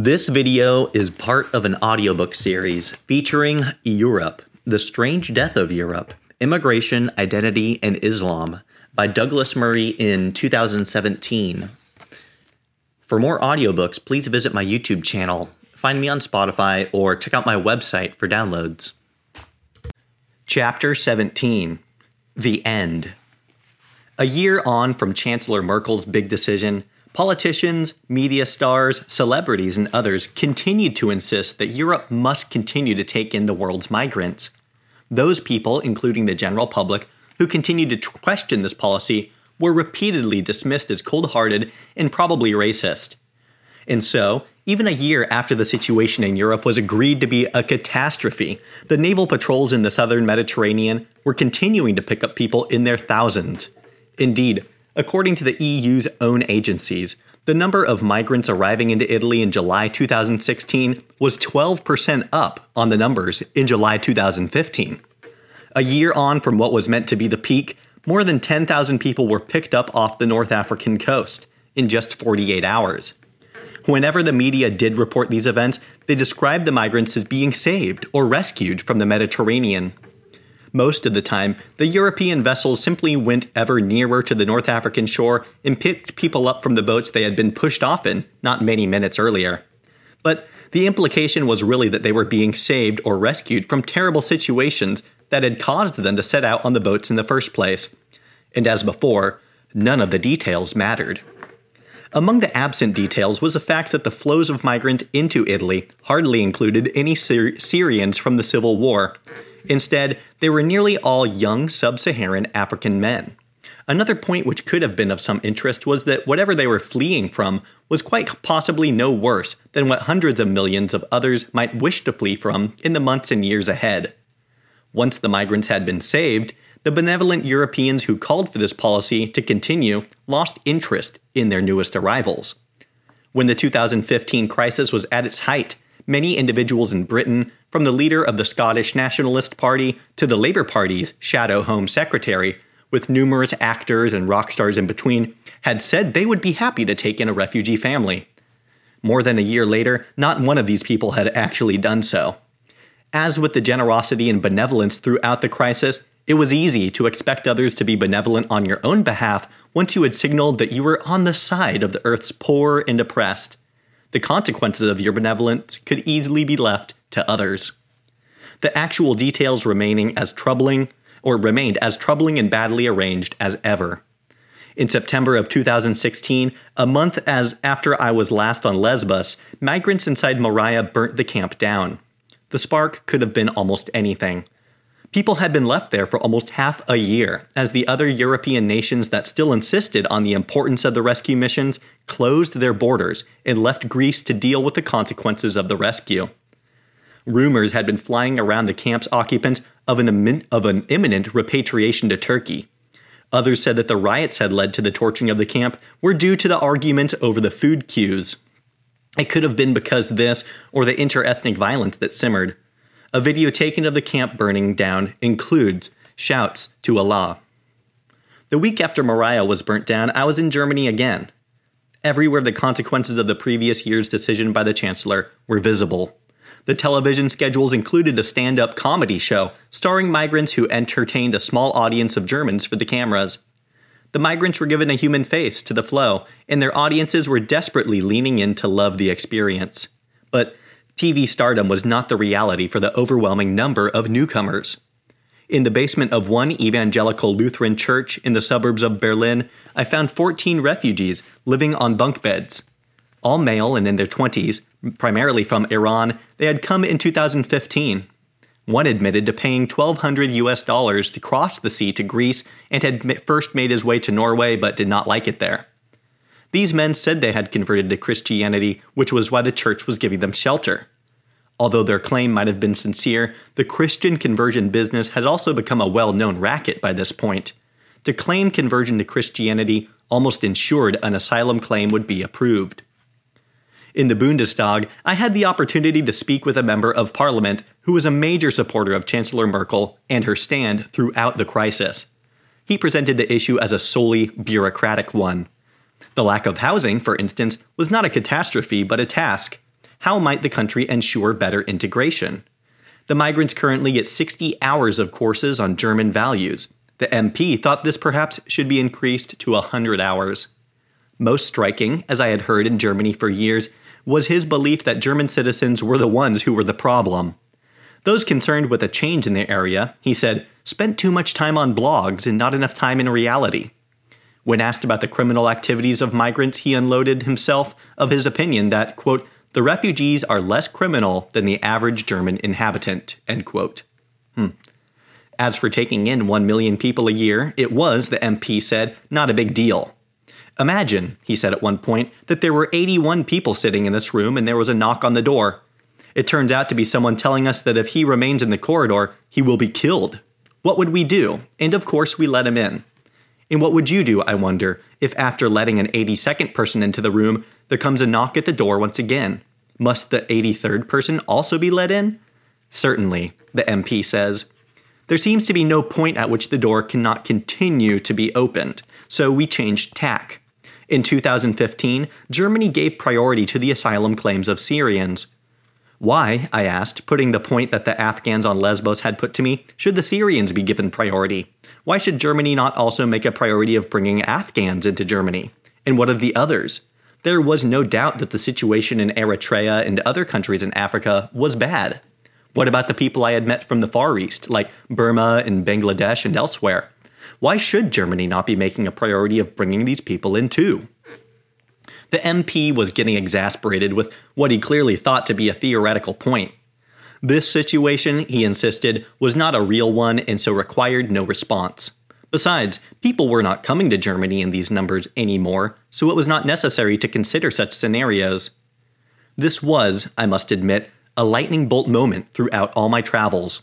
This video is part of an audiobook series featuring Europe, The Strange Death of Europe Immigration, Identity, and Islam by Douglas Murray in 2017. For more audiobooks, please visit my YouTube channel, find me on Spotify, or check out my website for downloads. Chapter 17 The End. A year on from Chancellor Merkel's big decision, politicians, media stars, celebrities, and others continued to insist that Europe must continue to take in the world's migrants. Those people, including the general public, who continued to question this policy, were repeatedly dismissed as cold hearted and probably racist. And so, even a year after the situation in Europe was agreed to be a catastrophe, the naval patrols in the southern Mediterranean were continuing to pick up people in their thousands. Indeed, according to the EU's own agencies, the number of migrants arriving into Italy in July 2016 was 12% up on the numbers in July 2015. A year on from what was meant to be the peak, more than 10,000 people were picked up off the North African coast in just 48 hours. Whenever the media did report these events, they described the migrants as being saved or rescued from the Mediterranean. Most of the time, the European vessels simply went ever nearer to the North African shore and picked people up from the boats they had been pushed off in not many minutes earlier. But the implication was really that they were being saved or rescued from terrible situations that had caused them to set out on the boats in the first place. And as before, none of the details mattered. Among the absent details was the fact that the flows of migrants into Italy hardly included any Syr- Syrians from the Civil War. Instead, they were nearly all young sub Saharan African men. Another point which could have been of some interest was that whatever they were fleeing from was quite possibly no worse than what hundreds of millions of others might wish to flee from in the months and years ahead. Once the migrants had been saved, the benevolent Europeans who called for this policy to continue lost interest in their newest arrivals. When the 2015 crisis was at its height, many individuals in Britain, from the leader of the Scottish Nationalist Party to the Labour Party's shadow Home Secretary, with numerous actors and rock stars in between, had said they would be happy to take in a refugee family. More than a year later, not one of these people had actually done so. As with the generosity and benevolence throughout the crisis, it was easy to expect others to be benevolent on your own behalf once you had signaled that you were on the side of the Earth's poor and oppressed. The consequences of your benevolence could easily be left to others. The actual details remaining as troubling, or remained as troubling and badly arranged as ever. In September of 2016, a month as after I was last on Lesbos, migrants inside Moria burnt the camp down. The spark could have been almost anything. People had been left there for almost half a year, as the other European nations that still insisted on the importance of the rescue missions closed their borders and left Greece to deal with the consequences of the rescue. Rumors had been flying around the camp's occupants of an, of an imminent repatriation to Turkey. Others said that the riots had led to the torching of the camp were due to the argument over the food queues. It could have been because this or the interethnic violence that simmered. A video taken of the camp burning down includes shouts to Allah. The week after Moria was burnt down, I was in Germany again. Everywhere the consequences of the previous year's decision by the Chancellor were visible. The television schedules included a stand up comedy show starring migrants who entertained a small audience of Germans for the cameras. The migrants were given a human face to the flow, and their audiences were desperately leaning in to love the experience. But TV stardom was not the reality for the overwhelming number of newcomers. In the basement of one evangelical Lutheran church in the suburbs of Berlin, I found 14 refugees living on bunk beds. All male and in their 20s, primarily from Iran, they had come in 2015. One admitted to paying 1200 US dollars to cross the sea to Greece and had first made his way to Norway but did not like it there. These men said they had converted to Christianity, which was why the church was giving them shelter. Although their claim might have been sincere, the Christian conversion business has also become a well known racket by this point. To claim conversion to Christianity almost ensured an asylum claim would be approved. In the Bundestag, I had the opportunity to speak with a member of parliament who was a major supporter of Chancellor Merkel and her stand throughout the crisis. He presented the issue as a solely bureaucratic one. The lack of housing, for instance, was not a catastrophe but a task. how might the country ensure better integration? The migrants currently get 60 hours of courses on German values. The MP thought this perhaps should be increased to 100 hours. Most striking, as I had heard in Germany for years, was his belief that German citizens were the ones who were the problem. Those concerned with a change in the area, he said, spent too much time on blogs and not enough time in reality. When asked about the criminal activities of migrants, he unloaded himself of his opinion that, quote, the refugees are less criminal than the average German inhabitant, end quote. Hmm. As for taking in 1 million people a year, it was, the MP said, not a big deal. Imagine, he said at one point, that there were 81 people sitting in this room and there was a knock on the door. It turns out to be someone telling us that if he remains in the corridor, he will be killed. What would we do? And of course, we let him in. And what would you do, I wonder, if after letting an 82nd person into the room, there comes a knock at the door once again? Must the 83rd person also be let in? Certainly, the MP says. There seems to be no point at which the door cannot continue to be opened, so we changed tack. In 2015, Germany gave priority to the asylum claims of Syrians. Why, I asked, putting the point that the Afghans on Lesbos had put to me, should the Syrians be given priority? Why should Germany not also make a priority of bringing Afghans into Germany? And what of the others? There was no doubt that the situation in Eritrea and other countries in Africa was bad. What about the people I had met from the Far East, like Burma and Bangladesh and elsewhere? Why should Germany not be making a priority of bringing these people in too? The MP was getting exasperated with what he clearly thought to be a theoretical point. This situation, he insisted, was not a real one and so required no response. Besides, people were not coming to Germany in these numbers anymore, so it was not necessary to consider such scenarios. This was, I must admit, a lightning bolt moment throughout all my travels.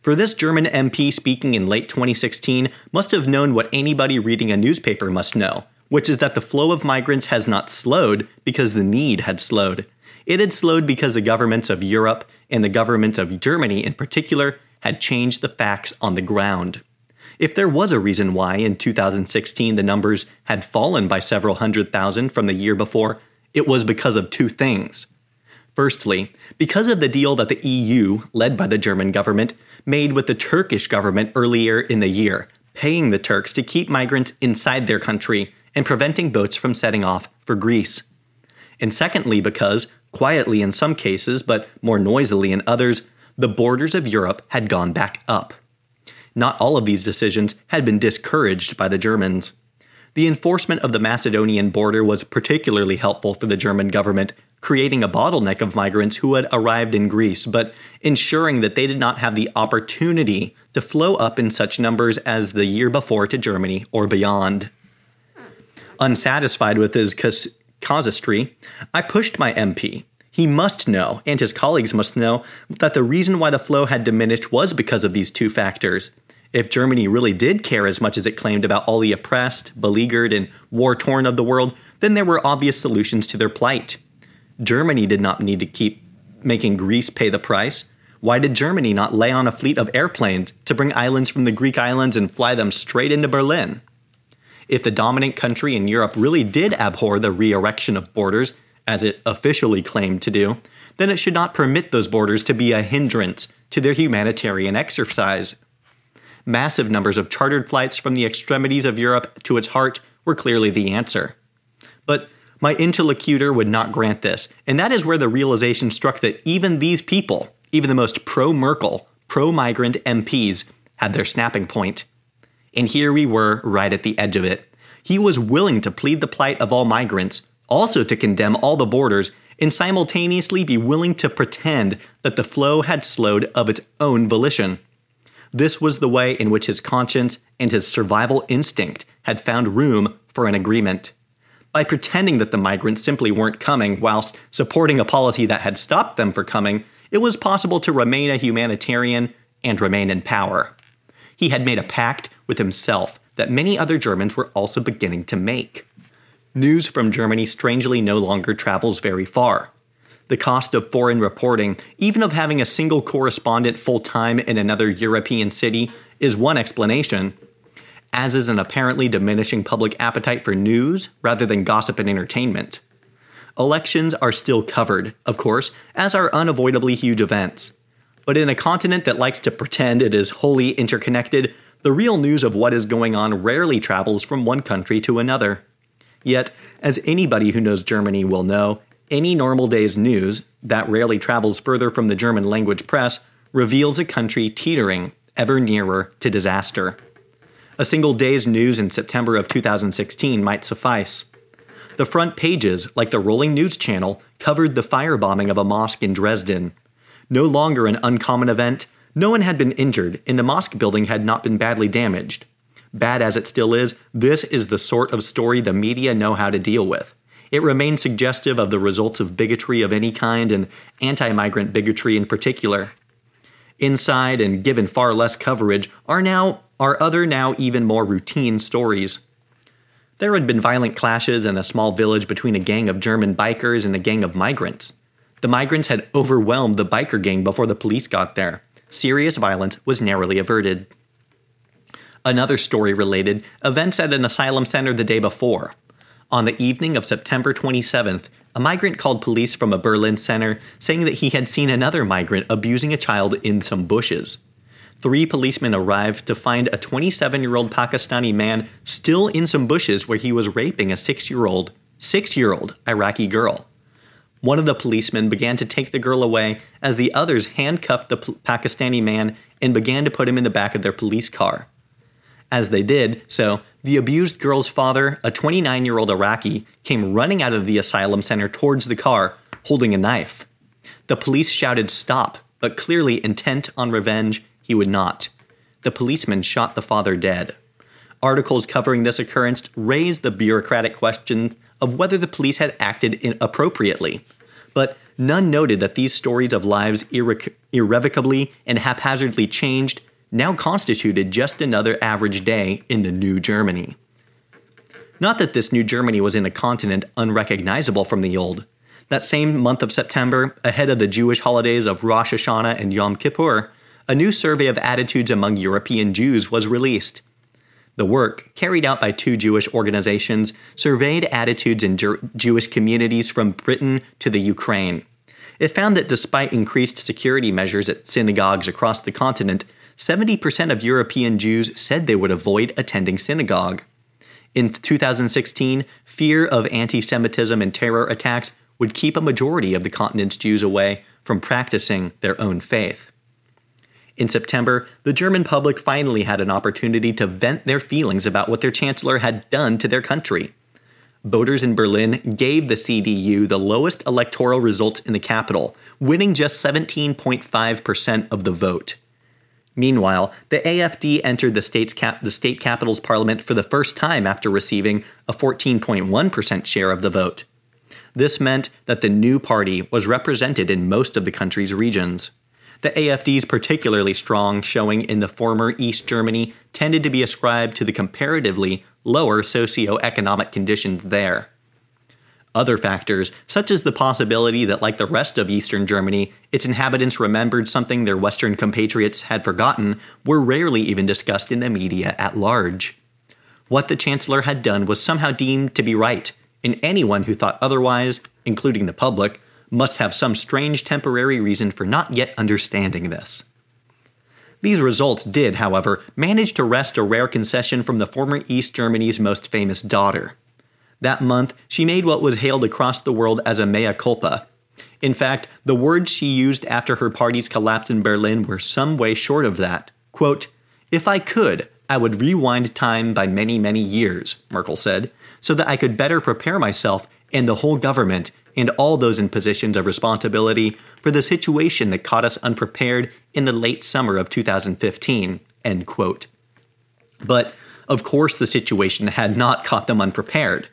For this German MP speaking in late 2016 must have known what anybody reading a newspaper must know, which is that the flow of migrants has not slowed because the need had slowed. It had slowed because the governments of Europe, and the government of Germany in particular, had changed the facts on the ground. If there was a reason why in 2016 the numbers had fallen by several hundred thousand from the year before, it was because of two things. Firstly, because of the deal that the EU, led by the German government, made with the Turkish government earlier in the year, paying the Turks to keep migrants inside their country and preventing boats from setting off for Greece. And secondly, because, quietly in some cases, but more noisily in others, the borders of Europe had gone back up. Not all of these decisions had been discouraged by the Germans. The enforcement of the Macedonian border was particularly helpful for the German government creating a bottleneck of migrants who had arrived in Greece, but ensuring that they did not have the opportunity to flow up in such numbers as the year before to Germany or beyond. Unsatisfied with his cas- casuistry, I pushed my MP. He must know, and his colleagues must know, that the reason why the flow had diminished was because of these two factors. If Germany really did care as much as it claimed about all the oppressed, beleaguered, and war torn of the world, then there were obvious solutions to their plight. Germany did not need to keep making Greece pay the price. Why did Germany not lay on a fleet of airplanes to bring islands from the Greek islands and fly them straight into Berlin? If the dominant country in Europe really did abhor the re erection of borders, as it officially claimed to do, then it should not permit those borders to be a hindrance to their humanitarian exercise. Massive numbers of chartered flights from the extremities of Europe to its heart were clearly the answer. But my interlocutor would not grant this, and that is where the realization struck that even these people, even the most pro Merkel, pro migrant MPs, had their snapping point. And here we were, right at the edge of it. He was willing to plead the plight of all migrants, also to condemn all the borders, and simultaneously be willing to pretend that the flow had slowed of its own volition. This was the way in which his conscience and his survival instinct had found room for an agreement by pretending that the migrants simply weren't coming whilst supporting a policy that had stopped them from coming, it was possible to remain a humanitarian and remain in power. He had made a pact with himself that many other Germans were also beginning to make. News from Germany strangely no longer travels very far. The cost of foreign reporting, even of having a single correspondent full time in another European city, is one explanation, as is an apparently diminishing public appetite for news rather than gossip and entertainment. Elections are still covered, of course, as are unavoidably huge events. But in a continent that likes to pretend it is wholly interconnected, the real news of what is going on rarely travels from one country to another. Yet, as anybody who knows Germany will know, any normal day's news, that rarely travels further from the German language press, reveals a country teetering ever nearer to disaster. A single day's news in September of 2016 might suffice. The front pages, like the Rolling News Channel, covered the firebombing of a mosque in Dresden. No longer an uncommon event, no one had been injured, and the mosque building had not been badly damaged. Bad as it still is, this is the sort of story the media know how to deal with. It remains suggestive of the results of bigotry of any kind and anti migrant bigotry in particular. Inside and given far less coverage are now are other now even more routine stories. There had been violent clashes in a small village between a gang of German bikers and a gang of migrants. The migrants had overwhelmed the biker gang before the police got there. Serious violence was narrowly averted. Another story related events at an asylum center the day before. On the evening of September 27th, a migrant called police from a Berlin center saying that he had seen another migrant abusing a child in some bushes. Three policemen arrived to find a 27 year old Pakistani man still in some bushes where he was raping a six year old, six year old Iraqi girl. One of the policemen began to take the girl away as the others handcuffed the Pakistani man and began to put him in the back of their police car. As they did so, the abused girl's father, a 29 year old Iraqi, came running out of the asylum center towards the car, holding a knife. The police shouted stop, but clearly intent on revenge, he would not. The policeman shot the father dead. Articles covering this occurrence raised the bureaucratic question of whether the police had acted inappropriately. But none noted that these stories of lives irre- irrevocably and haphazardly changed now constituted just another average day in the New Germany. Not that this New Germany was in a continent unrecognizable from the old. That same month of September, ahead of the Jewish holidays of Rosh Hashanah and Yom Kippur, a new survey of attitudes among European Jews was released. The work, carried out by two Jewish organizations, surveyed attitudes in Jer- Jewish communities from Britain to the Ukraine. It found that despite increased security measures at synagogues across the continent, 70% of European Jews said they would avoid attending synagogue. In 2016, fear of anti Semitism and terror attacks would keep a majority of the continent's Jews away from practicing their own faith. In September, the German public finally had an opportunity to vent their feelings about what their chancellor had done to their country. Voters in Berlin gave the CDU the lowest electoral results in the capital, winning just 17.5% of the vote. Meanwhile, the AFD entered the, cap- the state capital's parliament for the first time after receiving a 14.1% share of the vote. This meant that the new party was represented in most of the country's regions. The AFD's particularly strong showing in the former East Germany tended to be ascribed to the comparatively lower socio-economic conditions there. Other factors, such as the possibility that, like the rest of Eastern Germany, its inhabitants remembered something their Western compatriots had forgotten, were rarely even discussed in the media at large. What the Chancellor had done was somehow deemed to be right, and anyone who thought otherwise, including the public, must have some strange temporary reason for not yet understanding this. These results did, however, manage to wrest a rare concession from the former East Germany's most famous daughter. That month, she made what was hailed across the world as a mea culpa. In fact, the words she used after her party's collapse in Berlin were some way short of that. Quote, If I could, I would rewind time by many, many years, Merkel said, so that I could better prepare myself and the whole government and all those in positions of responsibility for the situation that caught us unprepared in the late summer of 2015. End quote. But, of course, the situation had not caught them unprepared.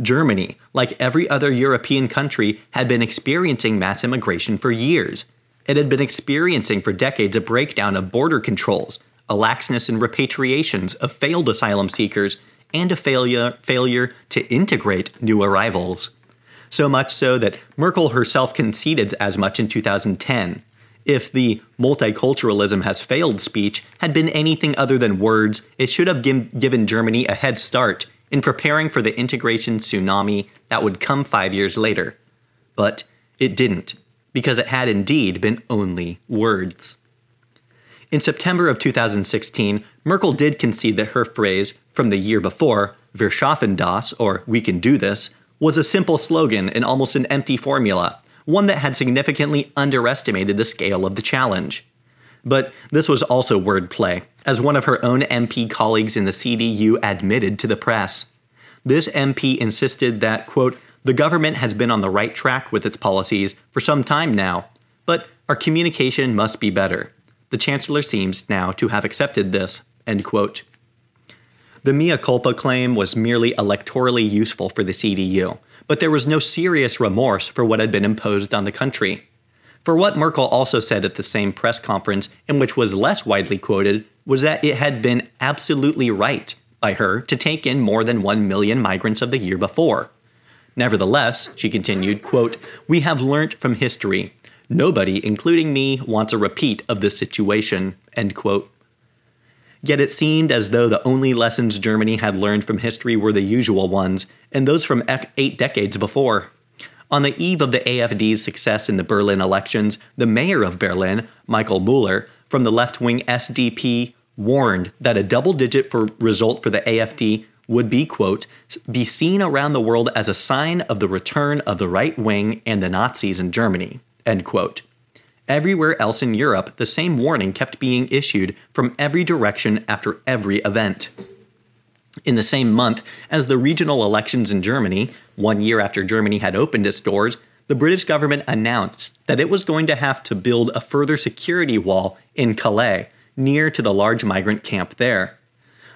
Germany, like every other European country, had been experiencing mass immigration for years. It had been experiencing for decades a breakdown of border controls, a laxness in repatriations of failed asylum seekers, and a failure, failure to integrate new arrivals. So much so that Merkel herself conceded as much in 2010. If the multiculturalism has failed speech had been anything other than words, it should have given Germany a head start in preparing for the integration tsunami that would come five years later. But it didn't, because it had indeed been only words. In September of 2016, Merkel did concede that her phrase from the year before, Wir schaffen das, or we can do this, was a simple slogan and almost an empty formula, one that had significantly underestimated the scale of the challenge. But this was also wordplay, as one of her own MP colleagues in the CDU admitted to the press. This MP insisted that, quote, the government has been on the right track with its policies for some time now, but our communication must be better. The Chancellor seems now to have accepted this. End quote. The mea culpa claim was merely electorally useful for the CDU, but there was no serious remorse for what had been imposed on the country. For what Merkel also said at the same press conference, and which was less widely quoted, was that it had been absolutely right by her to take in more than 1 million migrants of the year before. Nevertheless, she continued, quote, We have learnt from history Nobody, including me, wants a repeat of this situation. End quote. Yet it seemed as though the only lessons Germany had learned from history were the usual ones, and those from eight decades before. On the eve of the AFD's success in the Berlin elections, the mayor of Berlin, Michael Müller, from the left wing SDP, warned that a double digit for result for the AFD would be, quote, be seen around the world as a sign of the return of the right wing and the Nazis in Germany, End quote. Everywhere else in Europe, the same warning kept being issued from every direction after every event. In the same month as the regional elections in Germany, one year after Germany had opened its doors, the British government announced that it was going to have to build a further security wall in Calais, near to the large migrant camp there.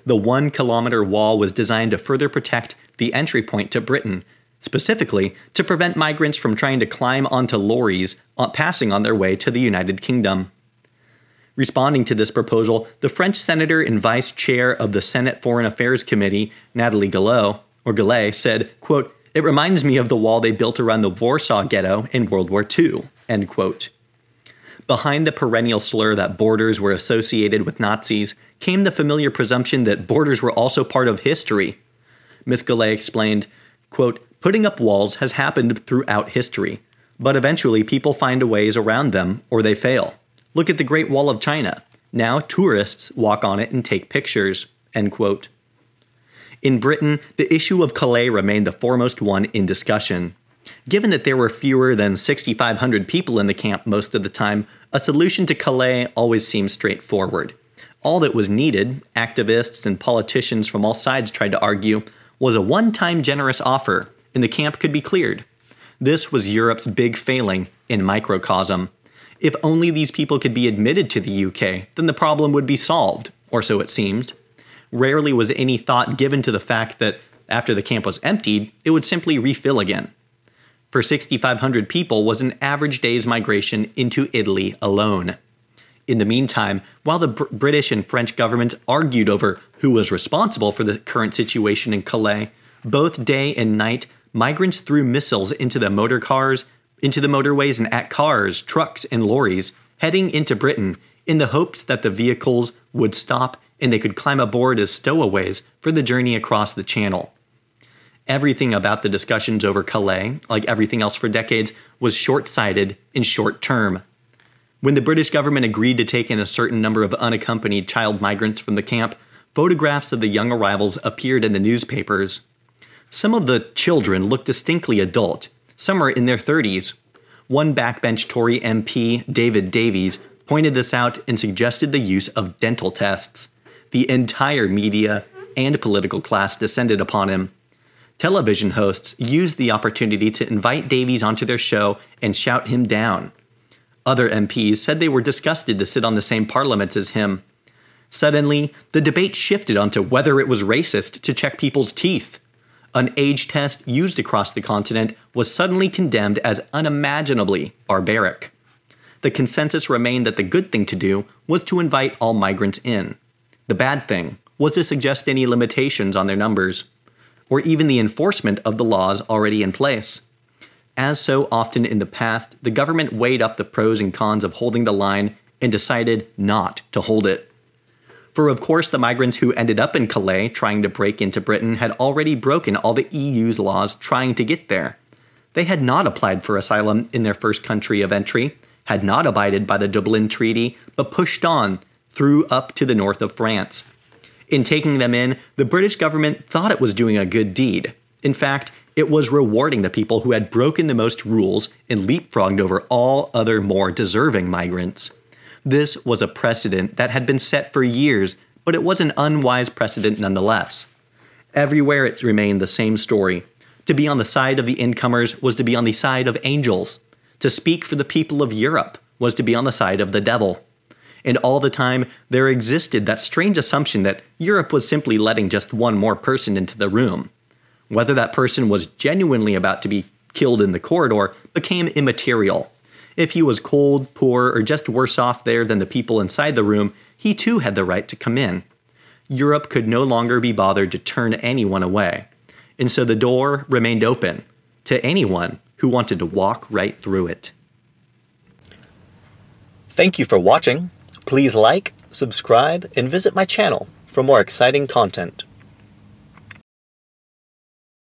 The one kilometer wall was designed to further protect the entry point to Britain, specifically to prevent migrants from trying to climb onto lorries uh, passing on their way to the United Kingdom. Responding to this proposal, the French senator and vice chair of the Senate Foreign Affairs Committee, Nathalie Gillot, or Gillet, said, quote, It reminds me of the wall they built around the Warsaw Ghetto in World War II. End quote. Behind the perennial slur that borders were associated with Nazis came the familiar presumption that borders were also part of history. Ms. Gillet explained, quote, Putting up walls has happened throughout history, but eventually people find ways around them or they fail. Look at the Great Wall of China. Now tourists walk on it and take pictures. End quote. In Britain, the issue of Calais remained the foremost one in discussion. Given that there were fewer than 6,500 people in the camp most of the time, a solution to Calais always seemed straightforward. All that was needed, activists and politicians from all sides tried to argue, was a one time generous offer and the camp could be cleared. This was Europe's big failing in microcosm. If only these people could be admitted to the UK, then the problem would be solved, or so it seemed. Rarely was any thought given to the fact that after the camp was emptied, it would simply refill again. For 6,500 people was an average day's migration into Italy alone. In the meantime, while the Br- British and French governments argued over who was responsible for the current situation in Calais, both day and night migrants threw missiles into the motor cars, into the motorways, and at cars, trucks, and lorries heading into Britain in the hopes that the vehicles would stop and they could climb aboard as stowaways for the journey across the channel. Everything about the discussions over Calais, like everything else for decades, was short sighted and short term. When the British government agreed to take in a certain number of unaccompanied child migrants from the camp, photographs of the young arrivals appeared in the newspapers. Some of the children look distinctly adult, some are in their 30s. One backbench Tory MP, David Davies, pointed this out and suggested the use of dental tests. The entire media and political class descended upon him. Television hosts used the opportunity to invite Davies onto their show and shout him down. Other MPs said they were disgusted to sit on the same parliament as him. Suddenly, the debate shifted onto whether it was racist to check people's teeth an age test used across the continent was suddenly condemned as unimaginably barbaric. The consensus remained that the good thing to do was to invite all migrants in. The bad thing was to suggest any limitations on their numbers, or even the enforcement of the laws already in place. As so often in the past, the government weighed up the pros and cons of holding the line and decided not to hold it. For of course, the migrants who ended up in Calais trying to break into Britain had already broken all the EU's laws trying to get there. They had not applied for asylum in their first country of entry, had not abided by the Dublin Treaty, but pushed on through up to the north of France. In taking them in, the British government thought it was doing a good deed. In fact, it was rewarding the people who had broken the most rules and leapfrogged over all other more deserving migrants. This was a precedent that had been set for years, but it was an unwise precedent nonetheless. Everywhere it remained the same story. To be on the side of the incomers was to be on the side of angels. To speak for the people of Europe was to be on the side of the devil. And all the time, there existed that strange assumption that Europe was simply letting just one more person into the room. Whether that person was genuinely about to be killed in the corridor became immaterial. If he was cold, poor, or just worse off there than the people inside the room, he too had the right to come in. Europe could no longer be bothered to turn anyone away. And so the door remained open to anyone who wanted to walk right through it. Thank you for watching. Please like, subscribe, and visit my channel for more exciting content.